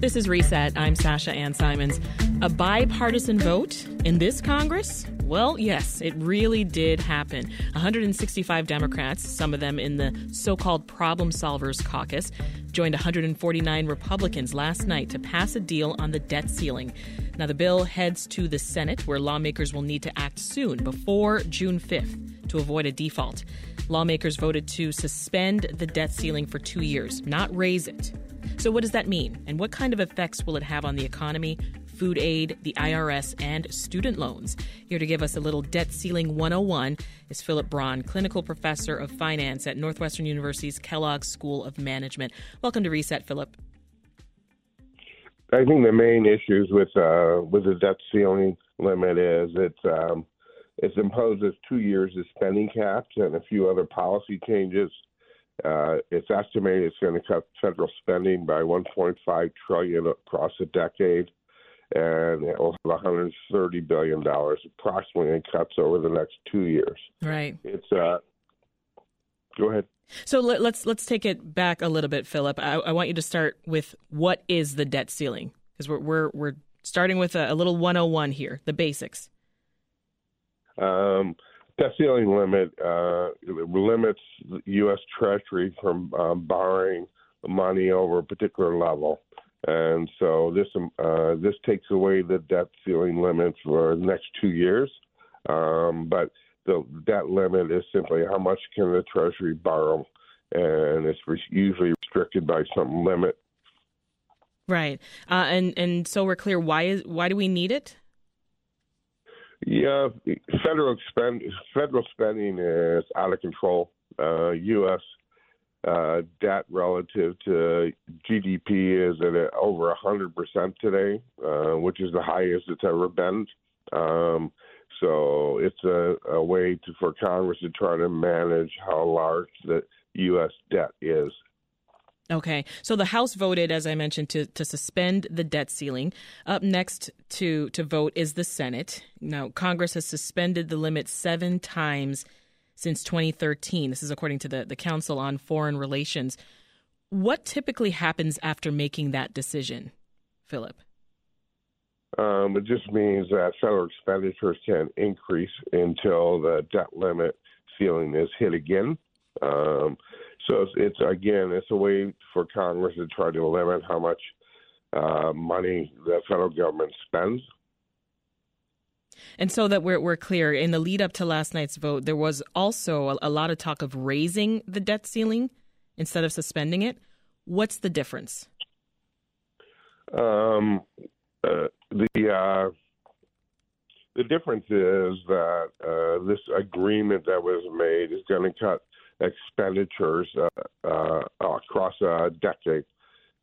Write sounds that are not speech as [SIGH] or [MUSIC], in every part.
This is Reset. I'm Sasha Ann Simons. A bipartisan vote in this Congress? Well, yes, it really did happen. 165 Democrats, some of them in the so called Problem Solvers Caucus, joined 149 Republicans last night to pass a deal on the debt ceiling. Now, the bill heads to the Senate, where lawmakers will need to act soon, before June 5th, to avoid a default. Lawmakers voted to suspend the debt ceiling for two years, not raise it. So, what does that mean? And what kind of effects will it have on the economy, food aid, the IRS, and student loans? Here to give us a little debt ceiling 101 is Philip Braun, clinical professor of finance at Northwestern University's Kellogg School of Management. Welcome to Reset, Philip. I think the main issues with uh, with the debt ceiling limit is it um, it imposes two years of spending caps and a few other policy changes. Uh, it's estimated it's going to cut federal spending by 1.5 trillion across a decade, and it will have 130 billion dollars approximately in cuts over the next two years. Right. It's uh, go ahead. So let, us let's, let's take it back a little bit, Philip. I, I want you to start with what is the debt ceiling because we're we're we're starting with a, a, little 101 here, the basics. Um, debt ceiling limit uh, limits the U.S. Treasury from um, borrowing money over a particular level, and so this uh, this takes away the debt ceiling limit for the next two years, um, but the debt limit is simply how much can the Treasury borrow, and it's usually restricted by some limit. Right, uh, and and so we're clear. Why is why do we need it? Yeah, federal spend federal spending is out of control. Uh, U.S. Uh, debt relative to GDP is at over hundred percent today, uh, which is the highest it's ever been. Um, so it's a, a way to, for Congress to try to manage how large the U.S. debt is. Okay, so the House voted, as I mentioned, to, to suspend the debt ceiling. Up next to, to vote is the Senate. Now, Congress has suspended the limit seven times since 2013. This is according to the, the Council on Foreign Relations. What typically happens after making that decision, Philip? Um, it just means that federal expenditures can increase until the debt limit ceiling is hit again. Um, so it's, it's, again, it's a way for Congress to try to limit how much uh, money the federal government spends. And so that we're, we're clear, in the lead up to last night's vote, there was also a, a lot of talk of raising the debt ceiling instead of suspending it. What's the difference? Um, uh, the uh, the difference is that uh, this agreement that was made is going to cut expenditures uh, uh, across a decade.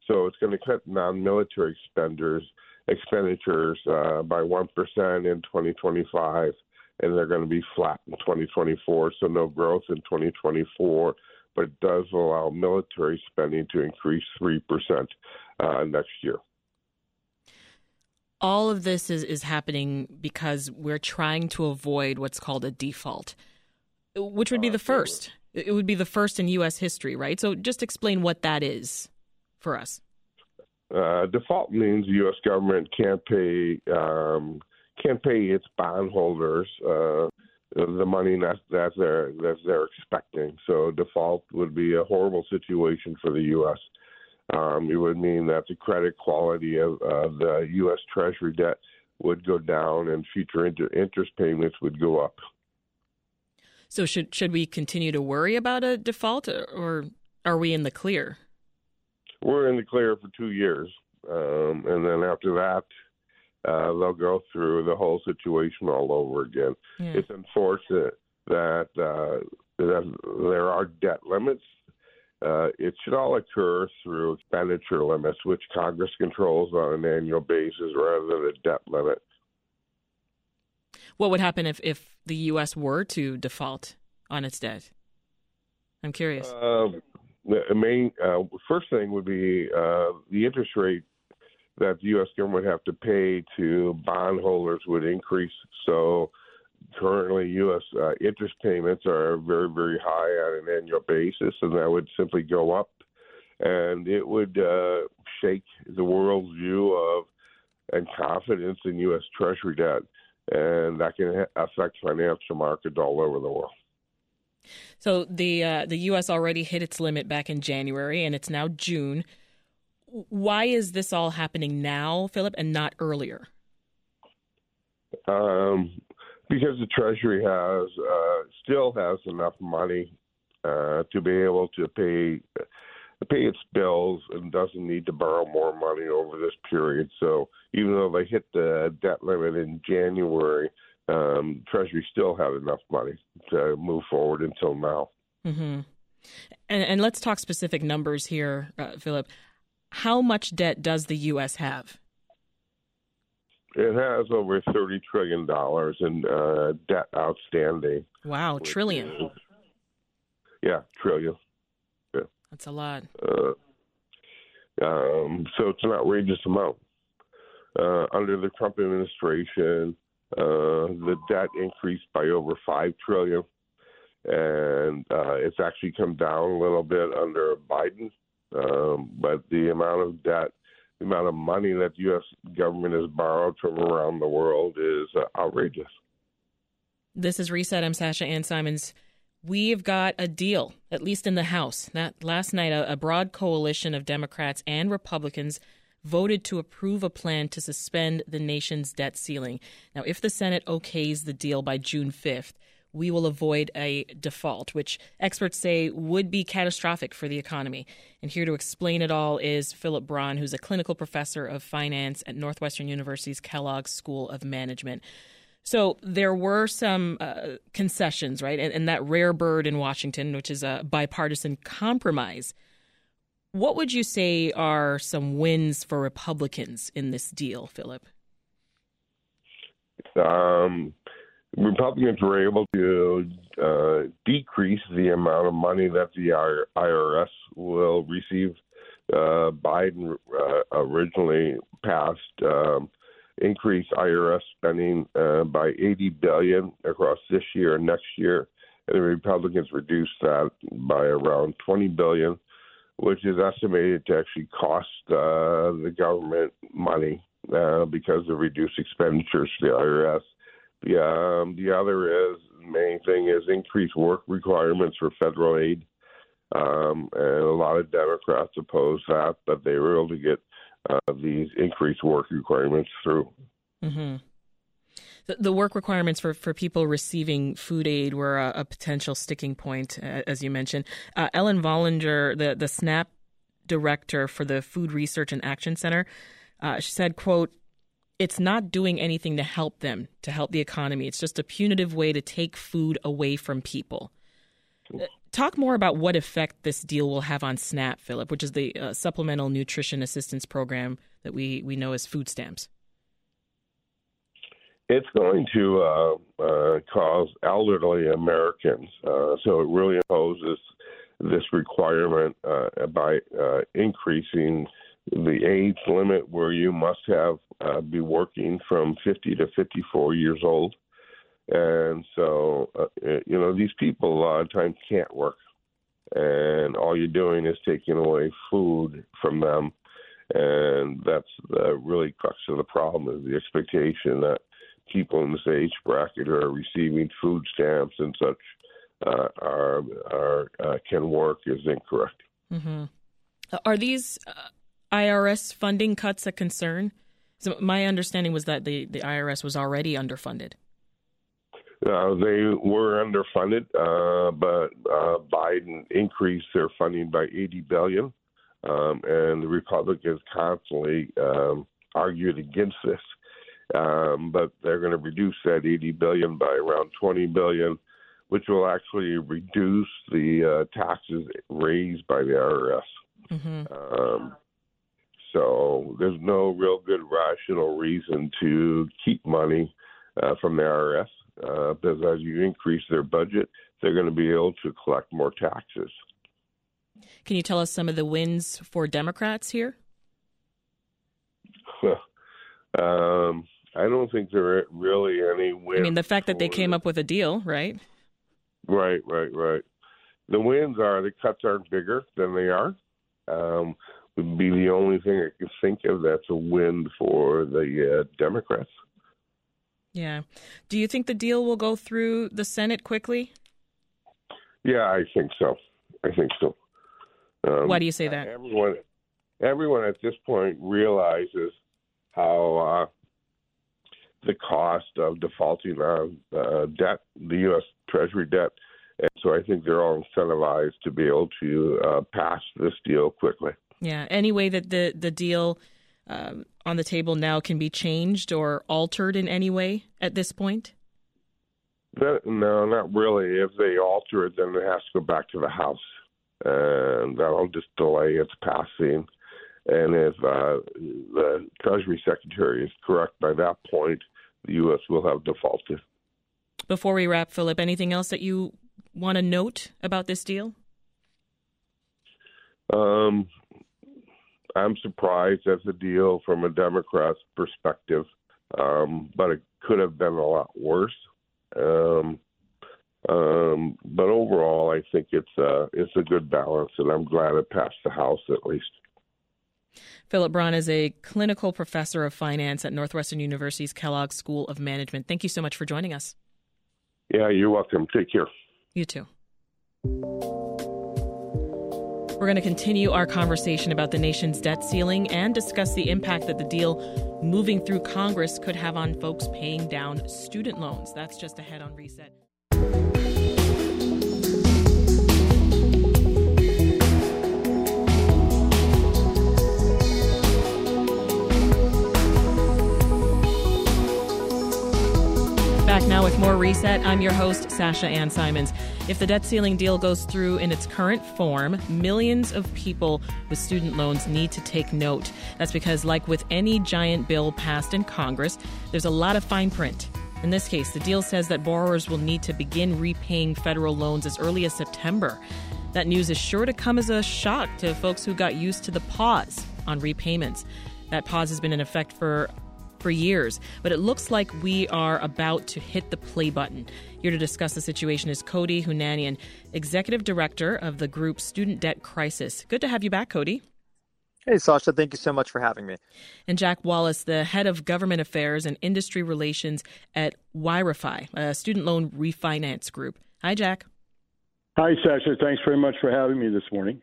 So it's going to cut non-military expenditures expenditures uh, by one percent in 2025, and they're going to be flat in 2024. So no growth in 2024, but it does allow military spending to increase three percent next year all of this is, is happening because we're trying to avoid what's called a default, which would be the first. It would be the first in U.S. history, right? So just explain what that is for us. Uh, default means the U.S. government can't pay um, can't pay its bondholders uh, the money that that they're that they're expecting. So default would be a horrible situation for the U.S. Um, it would mean that the credit quality of uh, the U.S. Treasury debt would go down and future inter- interest payments would go up. So should should we continue to worry about a default, or are we in the clear? We're in the clear for two years, um, and then after that, uh, they'll go through the whole situation all over again. Yeah. It's unfortunate that uh, that there are debt limits uh, it should all occur through expenditure limits, which Congress controls on an annual basis rather than a debt limit. What would happen if, if the U.S. were to default on its debt? I'm curious. Um, the main uh, first thing would be uh, the interest rate that the U.S. government would have to pay to bondholders would increase. So currently U.S. Uh, interest payments are very, very high on an annual basis, and that would simply go up. And it would uh, shake the world's view of and confidence in U.S. Treasury debt, and that can affect financial markets all over the world. So the uh, the U.S. already hit its limit back in January, and it's now June. Why is this all happening now, Philip, and not earlier? Um, because the Treasury has uh, still has enough money uh, to be able to pay pay its bills and doesn't need to borrow more money over this period. So even though they hit the debt limit in January, um, Treasury still had enough money to move forward until now. Mm-hmm. And, and, let's talk specific numbers here, uh, Philip. How much debt does the U.S. have? It has over thirty trillion dollars in uh, debt outstanding. Wow, trillion. Is, yeah, trillion. That's a lot. Uh, um, so it's an outrageous amount. Uh, under the Trump administration, uh, the debt increased by over five trillion, and uh, it's actually come down a little bit under Biden. Um, but the amount of debt the amount of money that the U.S. government has borrowed from around the world is uh, outrageous. This is Reset. I'm Sasha Ann Simons. We've got a deal, at least in the House. That last night, a, a broad coalition of Democrats and Republicans voted to approve a plan to suspend the nation's debt ceiling. Now, if the Senate okays the deal by June 5th, we will avoid a default, which experts say would be catastrophic for the economy. And here to explain it all is Philip Braun, who's a clinical professor of finance at Northwestern University's Kellogg School of Management. So there were some uh, concessions, right? And, and, that rare bird in Washington, which is a bipartisan compromise. What would you say are some wins for Republicans in this deal, Philip? Um, Republicans were able to uh, decrease the amount of money that the IRS will receive. Uh, Biden uh, originally passed um, increased IRS spending uh, by 80 billion across this year and next year, and the Republicans reduced that by around 20 billion, which is estimated to actually cost uh, the government money uh, because of reduced expenditures to the IRS. The um, the other is main thing is increased work requirements for federal aid, um, and a lot of Democrats oppose that, but they were able to get uh, these increased work requirements through. Mm-hmm. The, the, work requirements for, for people receiving food aid were a, a potential sticking point, as you mentioned. Uh, Ellen Vollinger, the, the SNAP director for the Food Research and Action Center, uh, she said, quote, it's not doing anything to help them, to help the economy. It's just a punitive way to take food away from people. Uh, talk more about what effect this deal will have on SNAP, Philip, which is the uh, Supplemental Nutrition Assistance Program that we, we know as food stamps. It's going to uh, uh, cause elderly Americans, uh, so it really imposes this requirement uh, by increasing the age limit where you must have uh, be working from 50 to 54 years old. And so, uh, you know, these people a lot of times can't work. And all you're doing is taking away food from them. And that's the really crux of the problem is the expectation that people in this age bracket who are receiving food stamps and such uh, are, are uh, can work is incorrect. Mm-hmm. Are these uh, IRS funding cuts a concern? So my understanding was that the, the IRS was already underfunded. Uh, they were underfunded, uh, but uh, Biden increased their funding by 80 billion, um, and the Republicans constantly um, argued against this. Um, but they're going to reduce that 80 billion by around 20 billion, which will actually reduce the uh, taxes raised by the IRS. Mm-hmm. Um, so there's no real good rational reason to keep money uh, from the IRS uh, because as you increase their budget, they're going to be able to collect more taxes. Can you tell us some of the wins for Democrats here? um, I don't think there are really any wins. I mean, the fact that they came up with a deal, right? Right, right, right. The wins are the cuts aren't bigger than they are. Um, would be the only thing I can think of that's a win for the uh, Democrats. Yeah. Do you think the deal will go through the Senate quickly? Yeah, I think so. I think so. Um, Why do you say that? Everyone, everyone at this point realizes how uh, the cost of defaulting on uh, debt, the U.S. Treasury debt, and so I think they're all incentivized to be able to uh, pass this deal quickly. Yeah. Any way that the the deal um, on the table now can be changed or altered in any way at this point? That, no, not really. If they alter it, then it has to go back to the House, and that'll just delay its passing. And if uh, the Treasury Secretary is correct by that point, the U.S. will have defaulted. Before we wrap, Philip, anything else that you want to note about this deal? Um, I'm surprised at the deal from a Democrat's perspective, um, but it could have been a lot worse. Um, um, but overall, I think it's a it's a good balance, and I'm glad it passed the House at least. Philip Braun is a clinical professor of finance at Northwestern University's Kellogg School of Management. Thank you so much for joining us. Yeah, you're welcome. Take care. You too. We're going to continue our conversation about the nation's debt ceiling and discuss the impact that the deal moving through Congress could have on folks paying down student loans. That's just ahead on Reset. Back now with more Reset. I'm your host, Sasha Ann Simons. If the debt ceiling deal goes through in its current form, millions of people with student loans need to take note. That's because, like with any giant bill passed in Congress, there's a lot of fine print. In this case, the deal says that borrowers will need to begin repaying federal loans as early as September. That news is sure to come as a shock to folks who got used to the pause on repayments. That pause has been in effect for for years, but it looks like we are about to hit the play button. Here to discuss the situation is Cody Hounanian, Executive Director of the group Student Debt Crisis. Good to have you back, Cody. Hey, Sasha, thank you so much for having me. And Jack Wallace, the head of government affairs and industry relations at YRefy, a student loan refinance group. Hi, Jack. Hi, Sasha. Thanks very much for having me this morning.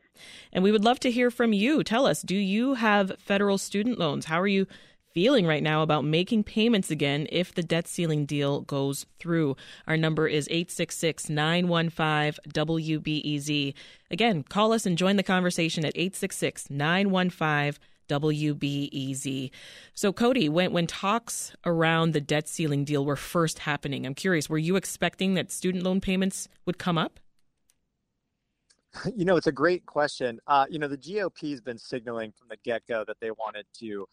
And we would love to hear from you. Tell us, do you have federal student loans? How are you feeling right now about making payments again if the debt ceiling deal goes through. Our number is 866 915 WBEZ. Again, call us and join the conversation at 866 915 WBEZ. So, Cody, when, when talks around the debt ceiling deal were first happening, I'm curious, were you expecting that student loan payments would come up? You know, it's a great question. Uh, you know, the GOP has been signaling from the get go that they wanted to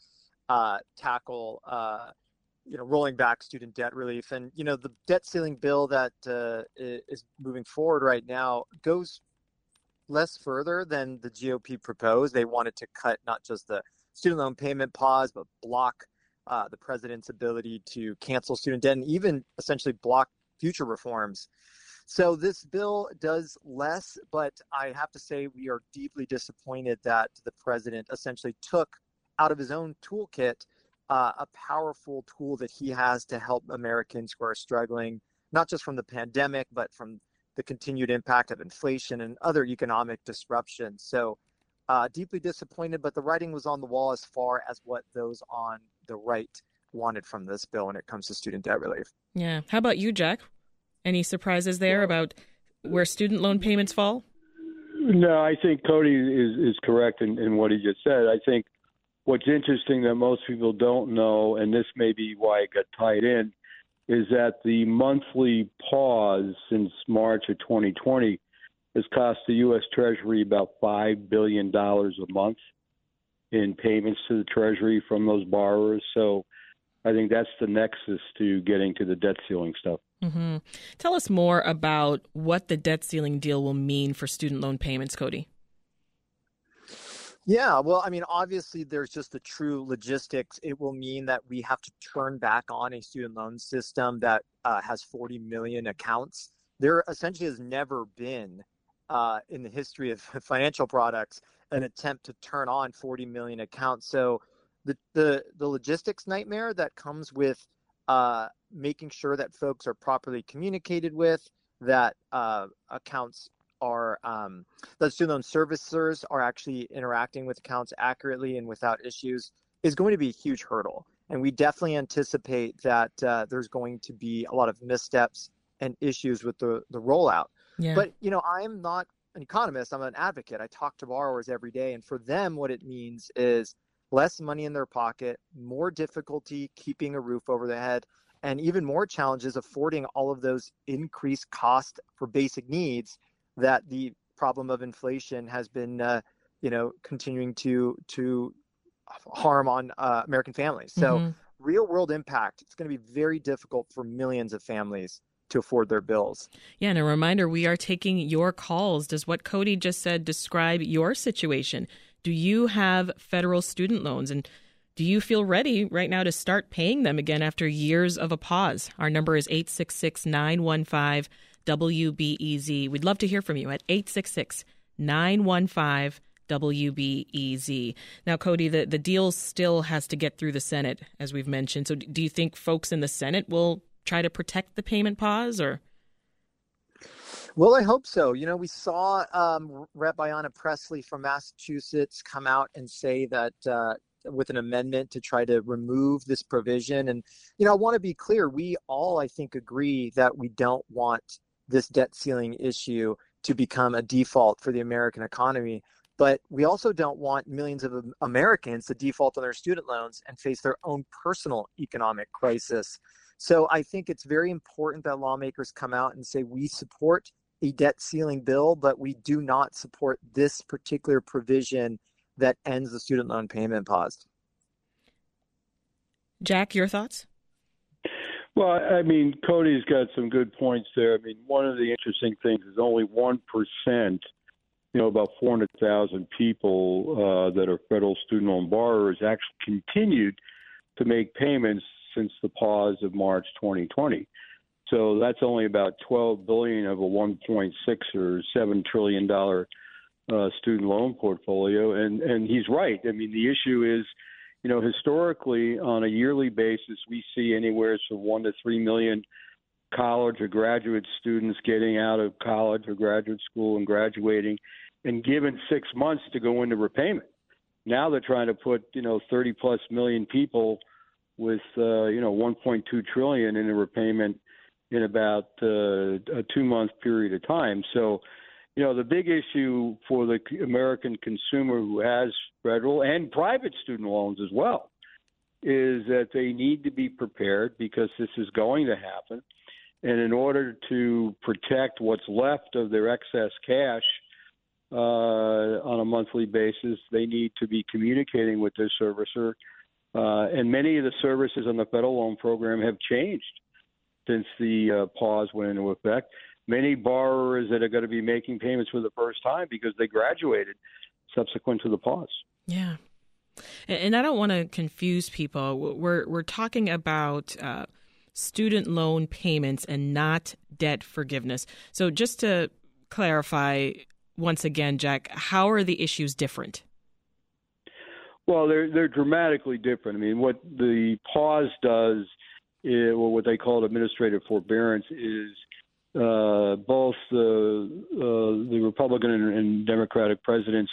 uh, tackle uh, you know rolling back student debt relief and you know the debt ceiling bill that uh, is moving forward right now goes less further than the GOP proposed. They wanted to cut not just the student loan payment pause, but block uh, the president's ability to cancel student debt and even essentially block future reforms. So this bill does less, but I have to say we are deeply disappointed that the president essentially took out of his own toolkit uh, a powerful tool that he has to help Americans who are struggling, not just from the pandemic, but from the continued impact of inflation and other economic disruptions. So, uh, deeply disappointed, but the writing was on the wall as far as what those on the right wanted from this bill when it comes to student debt relief. Yeah. How about you, Jack? Any surprises there about where student loan payments fall? No, I think Cody is, is correct in, in what he just said. I think what's interesting that most people don't know, and this may be why it got tied in, is that the monthly pause since March of 2020 has cost the U.S. Treasury about $5 billion a month in payments to the Treasury from those borrowers. So I think that's the nexus to getting to the debt ceiling stuff. Mm-hmm. Tell us more about what the debt ceiling deal will mean for student loan payments, Cody. Yeah, well, I mean, obviously, there's just the true logistics. It will mean that we have to turn back on a student loan system that uh, has 40 million accounts. There essentially has never been uh, in the history of [LAUGHS] financial products an attempt to turn on 40 million accounts. So the the, the logistics nightmare that comes with uh, making sure that folks are properly communicated with, that uh, accounts are um, that student loan servicers are actually interacting with accounts accurately and without issues is going to be a huge hurdle. And we definitely anticipate that uh, there's going to be a lot of missteps and issues with the, the rollout. Yeah. But, you know, I am not an economist, I'm an advocate. I talk to borrowers every day. And for them, what it means is less money in their pocket, more difficulty keeping a roof over their head, and even more challenges affording all of those increased costs for basic needs that the problem of inflation has been, uh, you know, continuing to to harm on uh, American families. So, mm-hmm. real world impact. It's going to be very difficult for millions of families to afford their bills. Yeah, and a reminder we are taking your calls. Does what Cody just said describe your situation? Do you have federal student loans? And do you feel ready right now to start paying them again after years of a pause? Our number is 866 915 WBEZ. We'd love to hear from you at 866 915 WBEZ. Now, Cody, the, the deal still has to get through the Senate, as we've mentioned. So, do you think folks in the Senate will try to protect the payment pause or? Well, I hope so. You know, we saw um, Rep. Ayanna Pressley from Massachusetts come out and say that uh, with an amendment to try to remove this provision. And, you know, I want to be clear. We all, I think, agree that we don't want this debt ceiling issue to become a default for the American economy. But we also don't want millions of Americans to default on their student loans and face their own personal economic crisis. So I think it's very important that lawmakers come out and say we support a debt ceiling bill, but we do not support this particular provision that ends the student loan payment pause. Jack, your thoughts? Well, I mean, Cody's got some good points there. I mean, one of the interesting things is only 1%, you know, about 400,000 people uh, that are federal student loan borrowers actually continued to make payments since the pause of March 2020. So that's only about 12 billion of a 1.6 or 7 trillion dollar uh, student loan portfolio. And and he's right. I mean, the issue is you know, historically on a yearly basis, we see anywhere from one to three million college or graduate students getting out of college or graduate school and graduating and given six months to go into repayment. Now they're trying to put, you know, 30 plus million people with, uh, you know, 1.2 trillion in a repayment in about uh, a two month period of time. So, you know, the big issue for the American consumer who has federal and private student loans as well is that they need to be prepared because this is going to happen. And in order to protect what's left of their excess cash uh, on a monthly basis, they need to be communicating with their servicer. Uh, and many of the services on the federal loan program have changed since the uh, pause went into effect many borrowers that are going to be making payments for the first time because they graduated subsequent to the pause. Yeah. And I don't want to confuse people. We're we're talking about uh, student loan payments and not debt forgiveness. So just to clarify once again, Jack, how are the issues different? Well, they're they're dramatically different. I mean, what the pause does, is, or what they call administrative forbearance, is uh, both the uh, the Republican and, and Democratic presidents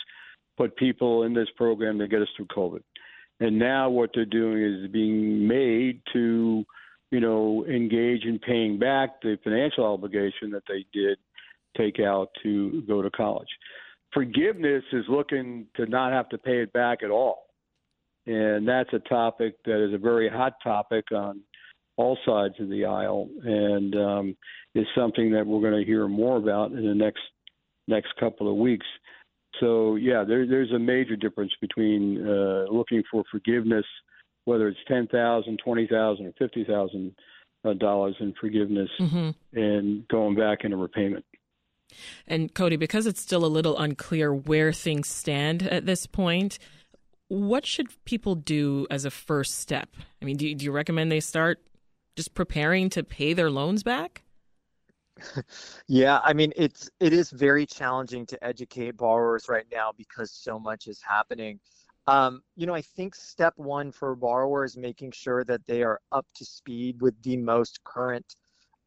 put people in this program to get us through COVID, and now what they're doing is being made to, you know, engage in paying back the financial obligation that they did take out to go to college. Forgiveness is looking to not have to pay it back at all. And that's a topic that is a very hot topic on all sides of the aisle, and um, is something that we're going to hear more about in the next next couple of weeks. So yeah, there, there's a major difference between uh, looking for forgiveness, whether it's ten thousand, twenty thousand, or fifty thousand uh, dollars in forgiveness, mm-hmm. and going back into repayment. And Cody, because it's still a little unclear where things stand at this point, what should people do as a first step? I mean, do you, do you recommend they start just preparing to pay their loans back? [LAUGHS] yeah, I mean it's it is very challenging to educate borrowers right now because so much is happening. Um, you know, I think step one for borrowers making sure that they are up to speed with the most current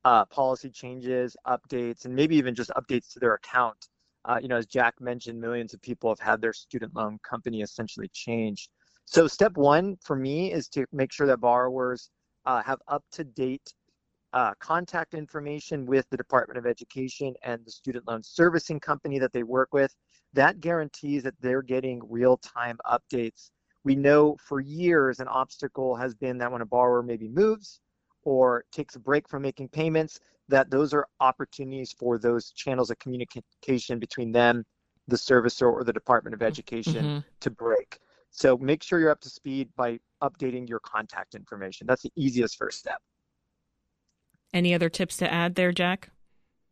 uh, policy changes, updates, and maybe even just updates to their account. Uh, you know, as Jack mentioned, millions of people have had their student loan company essentially changed. So step one for me is to make sure that borrowers uh, have up to date uh, contact information with the Department of Education and the student loan servicing company that they work with. That guarantees that they're getting real time updates. We know for years an obstacle has been that when a borrower maybe moves or takes a break from making payments, that those are opportunities for those channels of communication between them, the servicer, or the Department of Education mm-hmm. to break. So make sure you're up to speed by updating your contact information. That's the easiest first step. Any other tips to add there, Jack?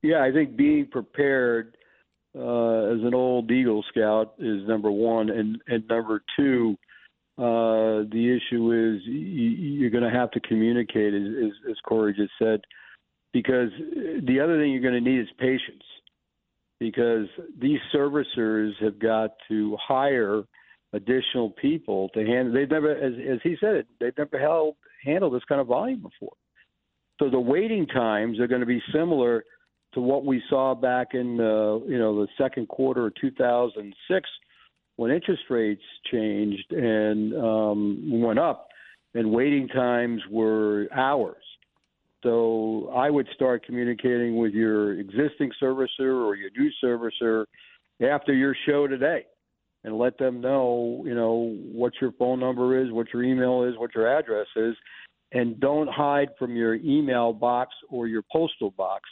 Yeah, I think being prepared uh, as an old Eagle Scout is number one, and and number two, uh, the issue is you're going to have to communicate, as, as Corey just said, because the other thing you're going to need is patience, because these servicers have got to hire additional people to handle. They've never, as, as he said, they've never held handled this kind of volume before. So the waiting times are going to be similar to what we saw back in uh, you know the second quarter of 2006 when interest rates changed and um, went up, and waiting times were hours. So I would start communicating with your existing servicer or your new servicer after your show today and let them know, you know, what your phone number is, what your email is, what your address is, and don't hide from your email box or your postal box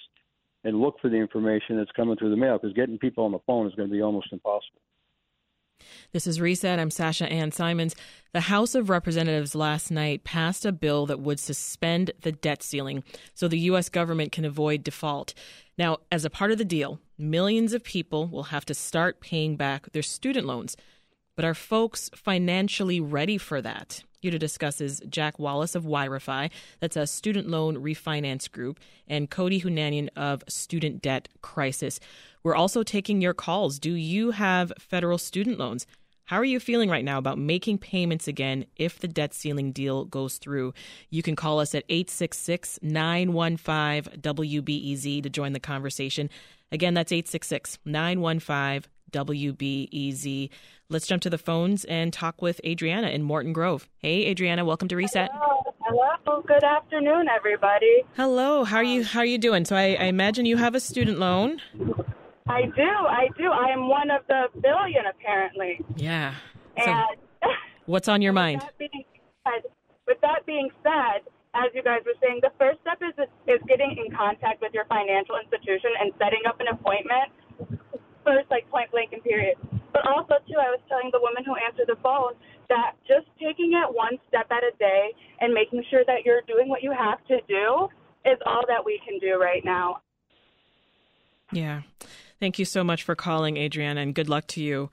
and look for the information that's coming through the mail because getting people on the phone is going to be almost impossible. This is Reset. I'm Sasha Ann Simons. The House of Representatives last night passed a bill that would suspend the debt ceiling so the U.S. government can avoid default. Now, as a part of the deal, millions of people will have to start paying back their student loans. But are folks financially ready for that? Here to discuss is Jack Wallace of YRefy, that's a student loan refinance group, and Cody Hounanian of Student Debt Crisis. We're also taking your calls. Do you have federal student loans? How are you feeling right now about making payments again if the debt ceiling deal goes through? You can call us at 866 915 WBEZ to join the conversation. Again, that's 866 915 WBEZ. Let's jump to the phones and talk with Adriana in Morton Grove. Hey, Adriana, welcome to Reset. Hello. Hello. Good afternoon, everybody. Hello. How are you? How are you doing? So I, I imagine you have a student loan. I do. I do. I am one of the billion, apparently. Yeah. So and [LAUGHS] what's on your mind? With that, being, with that being said, as you guys were saying, the first step is is getting in contact with your financial institution and setting up an appointment first, like point blank and period. But also, too, I was telling the woman who answered the phone that just taking it one step at a day and making sure that you're doing what you have to do is all that we can do right now. Yeah. Thank you so much for calling, Adriana, and good luck to you.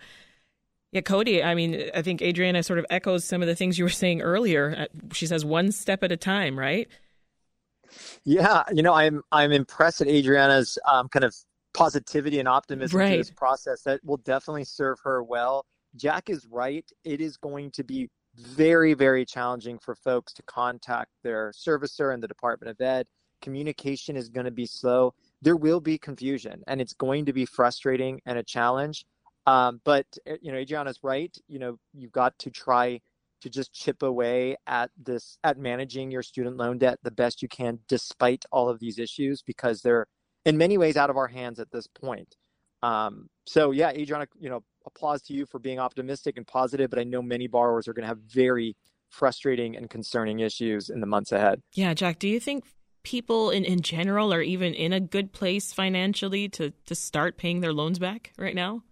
Yeah, Cody, I mean, I think Adriana sort of echoes some of the things you were saying earlier. Uh, she says one step at a time, right? Yeah, you know, I'm I'm impressed at Adriana's um, kind of positivity and optimism right. to this process that will definitely serve her well. Jack is right. It is going to be very, very challenging for folks to contact their servicer and the Department of Ed. Communication is going to be slow. There will be confusion, and it's going to be frustrating and a challenge. Um, but eh, you know, Adriana's right. You know, you've got to try to just chip away at this at managing your student loan debt the best you can, despite all of these issues, because they're in many ways out of our hands at this point. Um, so yeah, Adriana, you know, applause to you for being optimistic and positive, but I know many borrowers are going to have very frustrating and concerning issues in the months ahead. Yeah, Jack, do you think people in, in general are even in a good place financially to, to start paying their loans back right now?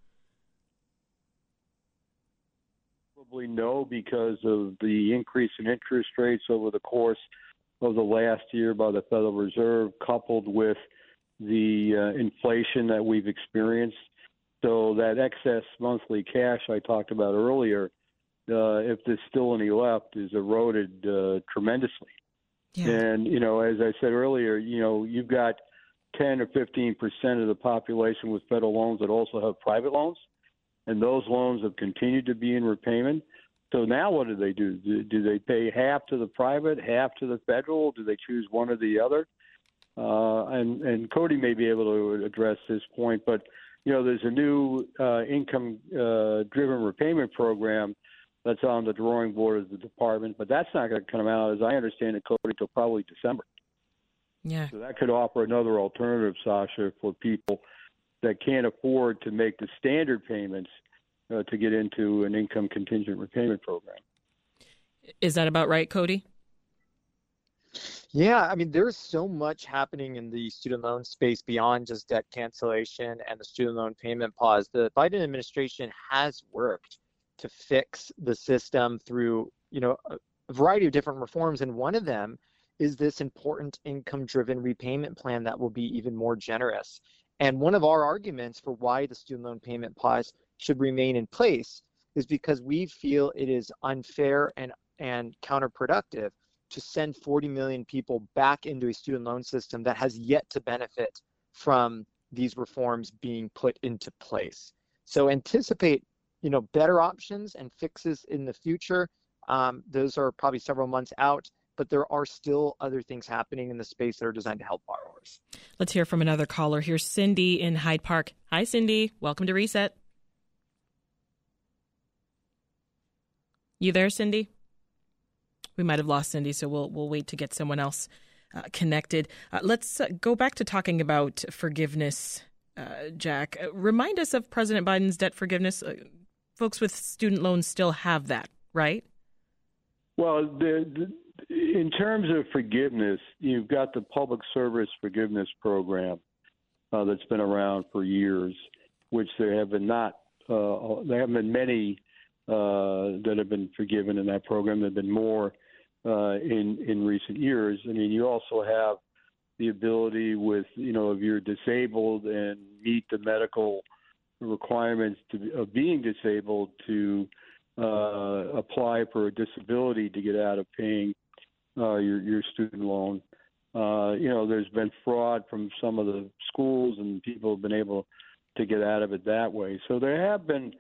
Probably no, because of the increase in interest rates over the course of the last year by the Federal Reserve, coupled with – the uh, inflation that we've experienced. So that excess monthly cash I talked about earlier, uh, if there's still any left, is eroded uh, tremendously. And you know, as I said earlier, you know, you've got 10 or 15 percent of the population with federal loans that also have private loans, and those loans have continued to be in repayment. So now, what do they do? Do, do they pay half to the private, half to the federal? Do they choose one or the other? Uh, and and Cody may be able to address this point, but you know, there's a new uh, income-driven uh, repayment program that's on the drawing board of the department, but that's not going to come out, as I understand it, Cody, until probably December. Yeah. So that could offer another alternative, Sasha, for people that can't afford to make the standard payments uh, to get into an income contingent repayment program. Is that about right, Cody? Yeah, I mean, there's so much happening in the student loan space beyond just debt cancellation and the student loan payment pause. The Biden administration has worked to fix the system through, you know, a variety of different reforms, and one of them is this important income-driven repayment plan that will be even more generous. And one of our arguments for why the student loan payment pause should remain in place is because we feel it is unfair and and counterproductive to send 40 million people back into a student loan system that has yet to benefit from these reforms being put into place. So anticipate, you know, better options and fixes in the future. Um, those are probably several months out, but there are still other things happening in the space that are designed to help borrowers. Let's hear from another caller. Here's Cindy in Hyde Park. Hi, Cindy. Welcome to Reset. You there, Cindy? we might have lost Cindy, so we'll we'll wait to get someone else uh, connected. Uh, let's uh, go back to talking about forgiveness, uh, Jack. Uh, remind us of President Biden's debt forgiveness. Uh, folks with student loans still have that, right? Well, the, the, in terms of forgiveness, you've got the Public Service Forgiveness Program that's been around for years, which there have been not there haven't been many that have been forgiven in that program. There have been more uh, in in recent years. I mean, you also have the ability with you know if you're disabled and meet the medical requirements to, of being disabled to uh, apply for a disability to get out of paying uh, your your student loan. Uh, you know, there's been fraud from some of the schools, and people have been able to get out of it that way. So there have been,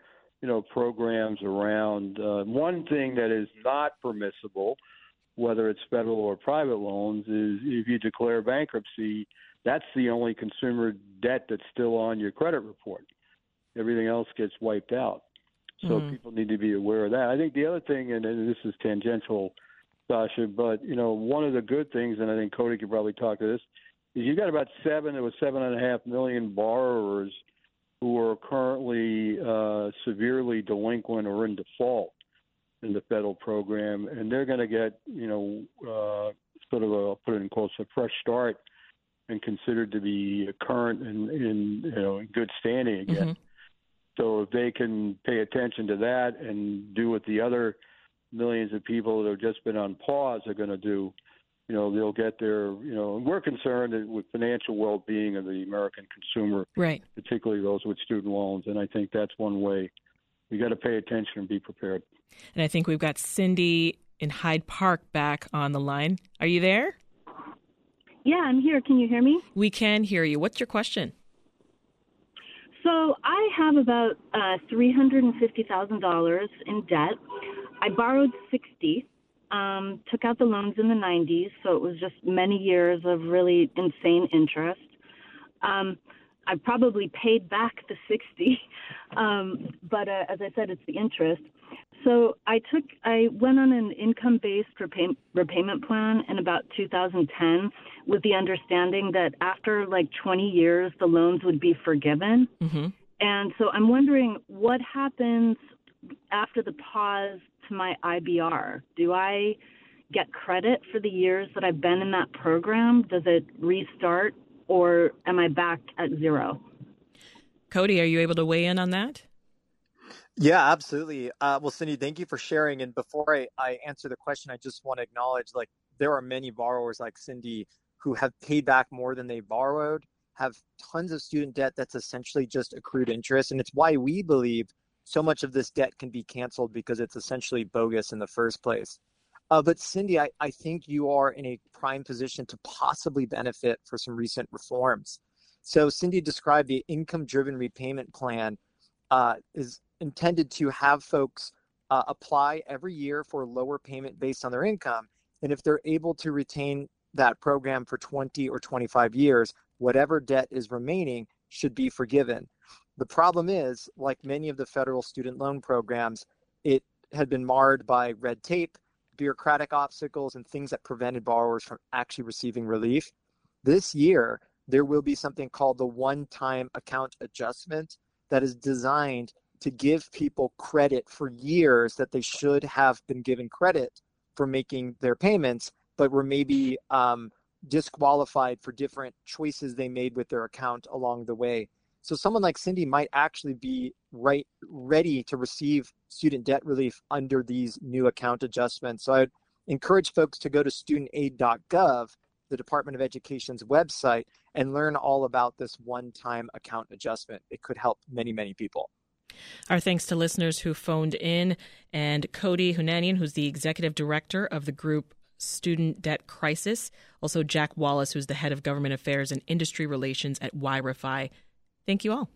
you know, programs around. Uh, one thing that is not permissible whether it's federal or private loans, is if you declare bankruptcy, that's the only consumer debt that's still on your credit report. Everything else gets wiped out. So mm-hmm. people need to be aware of that. I think the other thing, and, and this is tangential, Sasha, but you know, one of the good things, and I think Cody could probably talk to this, is you've got about seven, it was seven and a half million borrowers who are currently uh, severely delinquent or in default in the federal program, and they're going to get, you know, uh, sort of a put it in quotes a fresh start and considered to be current and in you know in good standing again. Mm-hmm. So if they can pay attention to that and do what the other millions of people that have just been on pause are going to do, you know, they'll get their, you know, and we're concerned with financial well-being of the American consumer, right? Particularly those with student loans, and I think that's one way we got to pay attention and be prepared. And I think we've got Cindy in Hyde Park back on the line. Are you there? Yeah, I'm here. Can you hear me? We can hear you. What's your question? So I have about uh, three hundred and fifty thousand dollars in debt. I borrowed sixty. Um, took out the loans in the 90s, so it was just many years of really insane interest. Um, I probably paid back the 60, [LAUGHS] um, but uh, as I said, it's the interest. So I took, I went on an income-based repay, repayment plan in about 2010, with the understanding that after like 20 years, the loans would be forgiven. Mm-hmm. And so I'm wondering what happens after the pause to my IBR. Do I get credit for the years that I've been in that program? Does it restart or am I back at zero? Cody, are you able to weigh in on that? Yeah, absolutely. Uh, well, Cindy, thank you for sharing. And before I, I answer the question, I just want to acknowledge like there are many borrowers like Cindy who have paid back more than they borrowed, have tons of student debt that's essentially just accrued interest. And it's why we believe so much of this debt can be canceled because it's essentially bogus in the first place. Uh, but Cindy, I, I think you are in a prime position to possibly benefit for some recent reforms. So Cindy described the income-driven repayment plan uh, is intended to have folks uh, apply every year for a lower payment based on their income. And if they're able to retain that program for 20 or 25 years, whatever debt is remaining should be forgiven. The problem is, like many of the federal student loan programs, it had been marred by red tape, bureaucratic obstacles, and things that prevented borrowers from actually receiving relief. This year, there will be something called the one time account adjustment that is designed to give people credit for years that they should have been given credit for making their payments, but were maybe um, disqualified for different choices they made with their account along the way. So someone like Cindy might actually be right ready to receive student debt relief under these new account adjustments. So I'd encourage folks to go to studentaid.gov, the Department of Education's website, and learn all about this one-time account adjustment. It could help many, many people. Our thanks to listeners who phoned in and Cody Hounanian, who's the executive director of the group Student Debt Crisis. Also, Jack Wallace, who's the head of government affairs and industry relations at YRefy. Thank you all.